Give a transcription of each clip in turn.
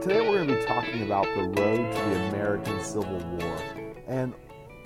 And today we're going to be talking about the road to the American Civil War. And,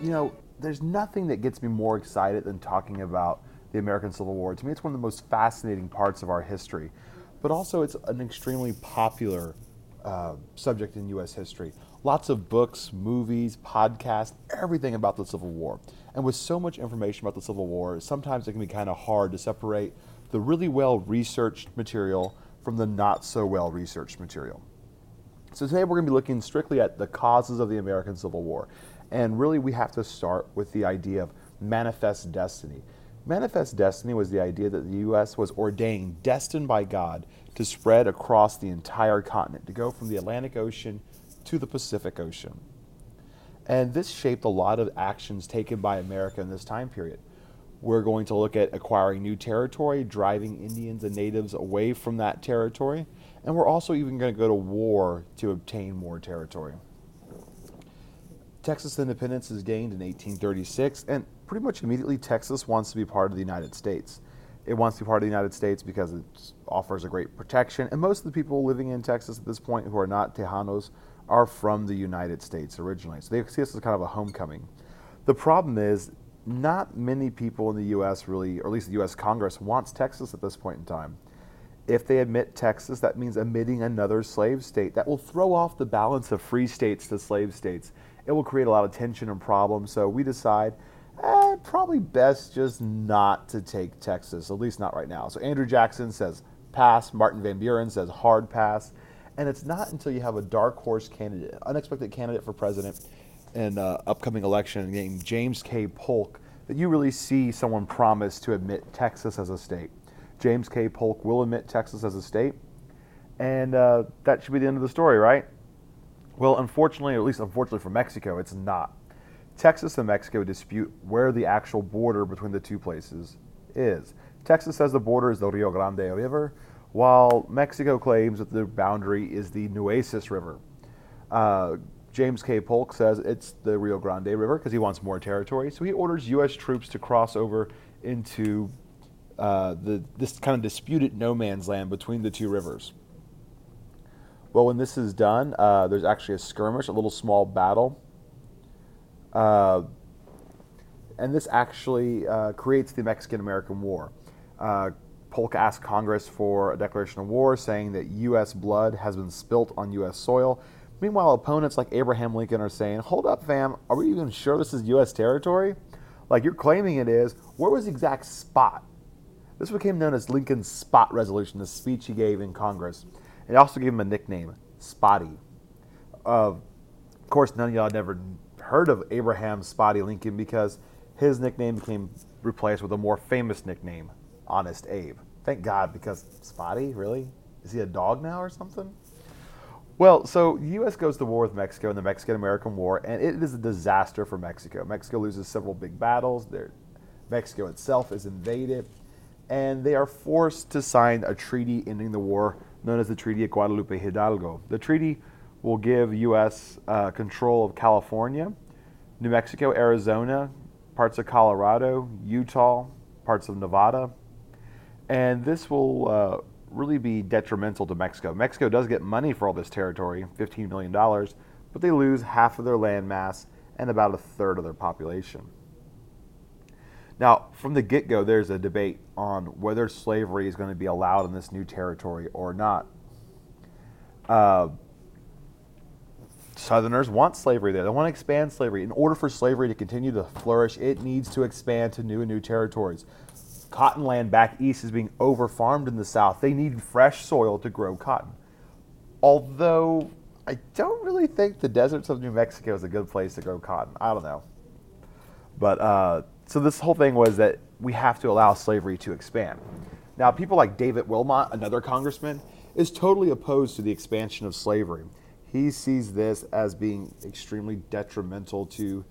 you know, there's nothing that gets me more excited than talking about the American Civil War. To me, it's one of the most fascinating parts of our history. But also, it's an extremely popular uh, subject in U.S. history. Lots of books, movies, podcasts, everything about the Civil War. And with so much information about the Civil War, sometimes it can be kind of hard to separate the really well researched material from the not so well researched material. So today we're going to be looking strictly at the causes of the American Civil War. And really, we have to start with the idea of manifest destiny. Manifest destiny was the idea that the U.S. was ordained, destined by God, to spread across the entire continent, to go from the Atlantic Ocean to the Pacific Ocean. And this shaped a lot of actions taken by America in this time period. We're going to look at acquiring new territory, driving Indians and natives away from that territory, and we're also even going to go to war to obtain more territory. Texas independence is gained in 1836, and pretty much immediately Texas wants to be part of the United States. It wants to be part of the United States because it offers a great protection, and most of the people living in Texas at this point who are not Tejanos are from the United States originally. So they see this as kind of a homecoming. The problem is, not many people in the U.S. really, or at least the U.S. Congress, wants Texas at this point in time. If they admit Texas, that means admitting another slave state. That will throw off the balance of free states to slave states. It will create a lot of tension and problems. So we decide, eh, probably best just not to take Texas, at least not right now. So Andrew Jackson says pass. Martin Van Buren says hard pass. And it's not until you have a dark horse candidate, unexpected candidate for president in uh, upcoming election named James K. Polk, that you really see someone promise to admit Texas as a state. James K. Polk will admit Texas as a state, and uh, that should be the end of the story, right? Well, unfortunately, or at least unfortunately for Mexico, it's not. Texas and Mexico dispute where the actual border between the two places is. Texas says the border is the Rio Grande River, while Mexico claims that the boundary is the Nueces River. Uh, James K. Polk says it's the Rio Grande River because he wants more territory, so he orders U.S. troops to cross over into uh, the, this kind of disputed no man's land between the two rivers. Well, when this is done, uh, there's actually a skirmish, a little small battle. Uh, and this actually uh, creates the Mexican American War. Uh, Polk asked Congress for a declaration of war saying that U.S. blood has been spilt on U.S. soil. Meanwhile, opponents like Abraham Lincoln are saying, hold up, fam, are we even sure this is U.S. territory? Like you're claiming it is. Where was the exact spot? This became known as Lincoln's Spot Resolution, the speech he gave in Congress. It also gave him a nickname, Spotty. Uh, of course, none of y'all never heard of Abraham Spotty Lincoln because his nickname became replaced with a more famous nickname, Honest Abe. Thank God, because Spotty, really? Is he a dog now or something? Well, so the U.S. goes to war with Mexico in the Mexican American War, and it is a disaster for Mexico. Mexico loses several big battles. Mexico itself is invaded and they are forced to sign a treaty ending the war known as the Treaty of Guadalupe Hidalgo. The treaty will give U.S. Uh, control of California, New Mexico, Arizona, parts of Colorado, Utah, parts of Nevada, and this will uh, really be detrimental to Mexico. Mexico does get money for all this territory, $15 million, but they lose half of their land mass and about a third of their population. Now, from the get go, there's a debate on whether slavery is going to be allowed in this new territory or not. Uh, Southerners want slavery there. They want to expand slavery. In order for slavery to continue to flourish, it needs to expand to new and new territories. Cotton land back east is being overfarmed in the south. They need fresh soil to grow cotton. Although I don't really think the deserts of New Mexico is a good place to grow cotton. I don't know. But uh, so this whole thing was that we have to allow slavery to expand. Now, people like David Wilmot, another congressman, is totally opposed to the expansion of slavery. He sees this as being extremely detrimental to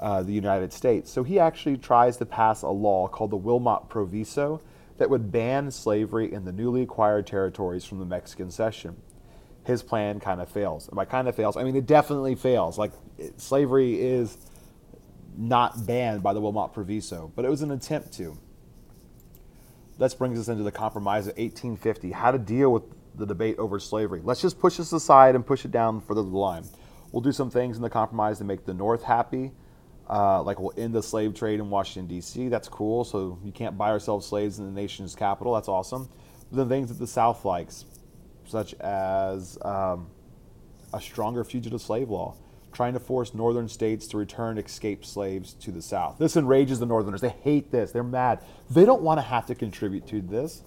uh, the United States. So he actually tries to pass a law called the Wilmot Proviso that would ban slavery in the newly acquired territories from the Mexican cession. His plan kind of fails. And by kind of fails, I mean it definitely fails. Like it, slavery is not banned by the Wilmot Proviso, but it was an attempt to. This brings us into the Compromise of 1850, how to deal with the debate over slavery. Let's just push this aside and push it down further the line. We'll do some things in the compromise to make the North happy. Uh, like we'll end the slave trade in Washington D.C. That's cool. So you can't buy ourselves slaves in the nation's capital. That's awesome. But the things that the South likes, such as um, a stronger fugitive slave law, trying to force northern states to return escaped slaves to the South. This enrages the Northerners. They hate this. They're mad. They don't want to have to contribute to this.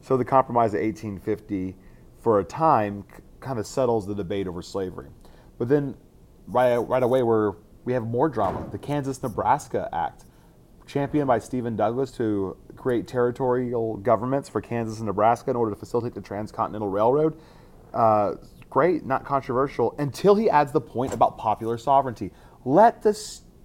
So the Compromise of 1850, for a time, kind of settles the debate over slavery. But then, right, right away, we're, we have more drama. The Kansas Nebraska Act, championed by Stephen Douglas to create territorial governments for Kansas and Nebraska in order to facilitate the Transcontinental Railroad. Uh, great, not controversial, until he adds the point about popular sovereignty. Let the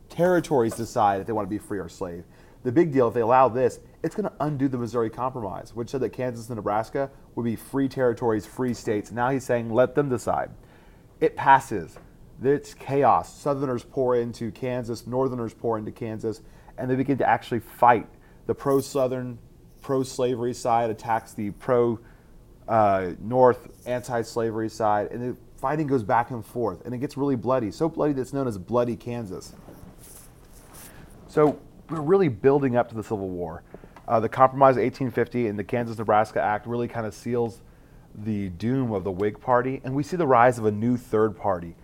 territories decide if they want to be free or slave. The big deal, if they allow this, it's going to undo the Missouri Compromise, which said that Kansas and Nebraska would be free territories, free states. Now he's saying, let them decide. It passes. It's chaos. Southerners pour into Kansas, Northerners pour into Kansas, and they begin to actually fight. The pro Southern, pro slavery side attacks the pro uh, North anti slavery side, and the fighting goes back and forth, and it gets really bloody. So bloody that it's known as Bloody Kansas. So we're really building up to the Civil War. Uh, the Compromise of 1850 and the Kansas Nebraska Act really kind of seals the doom of the Whig Party, and we see the rise of a new third party,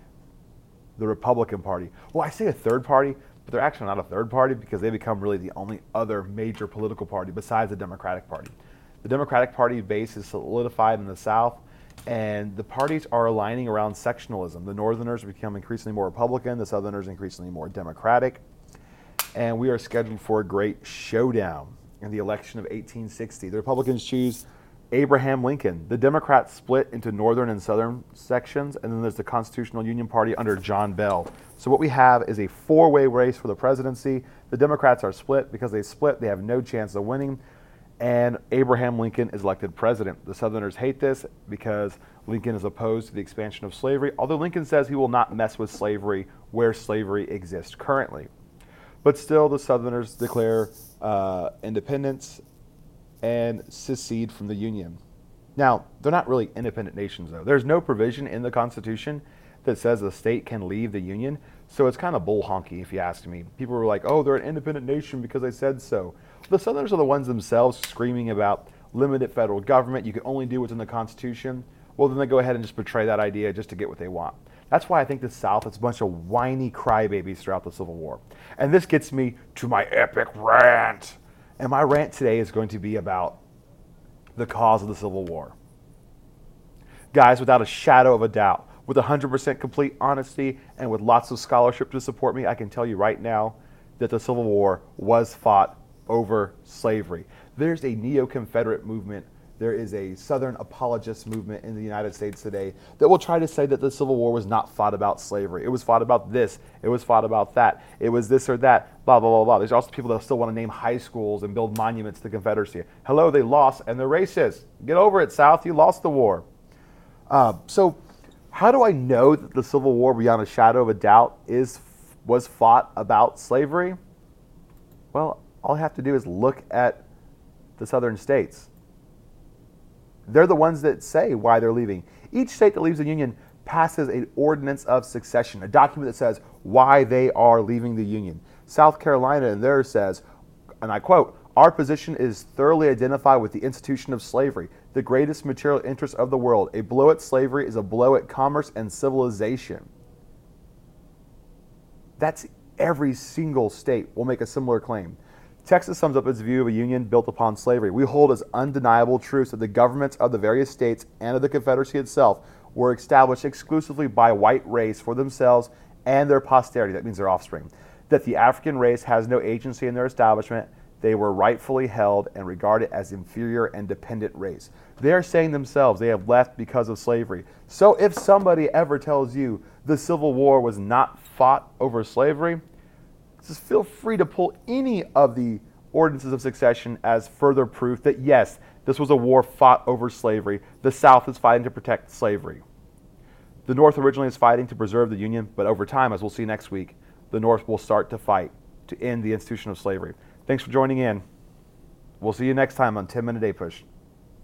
the Republican Party. Well, I say a third party, but they're actually not a third party because they become really the only other major political party besides the Democratic Party. The Democratic Party base is solidified in the South, and the parties are aligning around sectionalism. The Northerners become increasingly more Republican, the Southerners increasingly more Democratic, and we are scheduled for a great showdown in the election of 1860. The Republicans choose Abraham Lincoln. The Democrats split into northern and southern sections, and then there's the Constitutional Union Party under John Bell. So what we have is a four-way race for the presidency. The Democrats are split because they split; they have no chance of winning. And Abraham Lincoln is elected president. The Southerners hate this because Lincoln is opposed to the expansion of slavery, although Lincoln says he will not mess with slavery where slavery exists currently. But still, the Southerners declare uh, independence and secede from the Union. Now, they're not really independent nations, though. There's no provision in the Constitution that says a state can leave the Union, so it's kind of bull honky, if you ask me. People were like, oh, they're an independent nation because they said so. The Southerners are the ones themselves screaming about limited federal government. You can only do what's in the Constitution. Well, then they go ahead and just betray that idea just to get what they want. That's why I think the South is a bunch of whiny crybabies throughout the Civil War. And this gets me to my epic rant. And my rant today is going to be about the cause of the Civil War. Guys, without a shadow of a doubt, with 100% complete honesty and with lots of scholarship to support me, I can tell you right now that the Civil War was fought over slavery. There's a neo Confederate movement. There is a Southern apologist movement in the United States today that will try to say that the Civil War was not fought about slavery. It was fought about this. It was fought about that. It was this or that. Blah, blah, blah, blah. There's also people that still want to name high schools and build monuments to the Confederacy. Hello, they lost and they're racist. Get over it, South. You lost the war. Uh, so, how do I know that the Civil War, beyond a shadow of a doubt, is was fought about slavery? Well, all I have to do is look at the southern states. They're the ones that say why they're leaving. Each state that leaves the Union passes an ordinance of succession, a document that says why they are leaving the Union. South Carolina in there says, and I quote, our position is thoroughly identified with the institution of slavery, the greatest material interest of the world. A blow at slavery is a blow at commerce and civilization. That's every single state will make a similar claim. Texas sums up its view of a union built upon slavery. We hold as undeniable truths that the governments of the various states and of the Confederacy itself were established exclusively by white race for themselves and their posterity, that means their offspring. That the African race has no agency in their establishment, they were rightfully held and regarded as inferior and dependent race. They are saying themselves they have left because of slavery. So if somebody ever tells you the Civil War was not fought over slavery, just feel free to pull any of the ordinances of succession as further proof that yes, this was a war fought over slavery. The South is fighting to protect slavery. The North originally is fighting to preserve the Union, but over time, as we'll see next week, the North will start to fight to end the institution of slavery. Thanks for joining in. We'll see you next time on 10 Minute Day Push.